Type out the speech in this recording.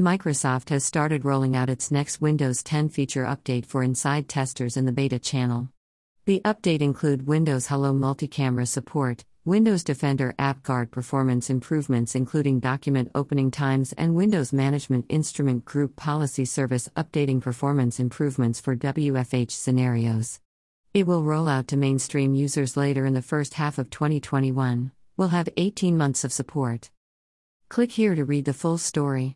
Microsoft has started rolling out its next Windows 10 feature update for inside testers in the beta channel. The update include Windows Hello multi-camera support, Windows Defender App Guard performance improvements including document opening times and Windows Management Instrument Group Policy Service updating performance improvements for WFH scenarios. It will roll out to mainstream users later in the first half of 2021. Will have 18 months of support. Click here to read the full story.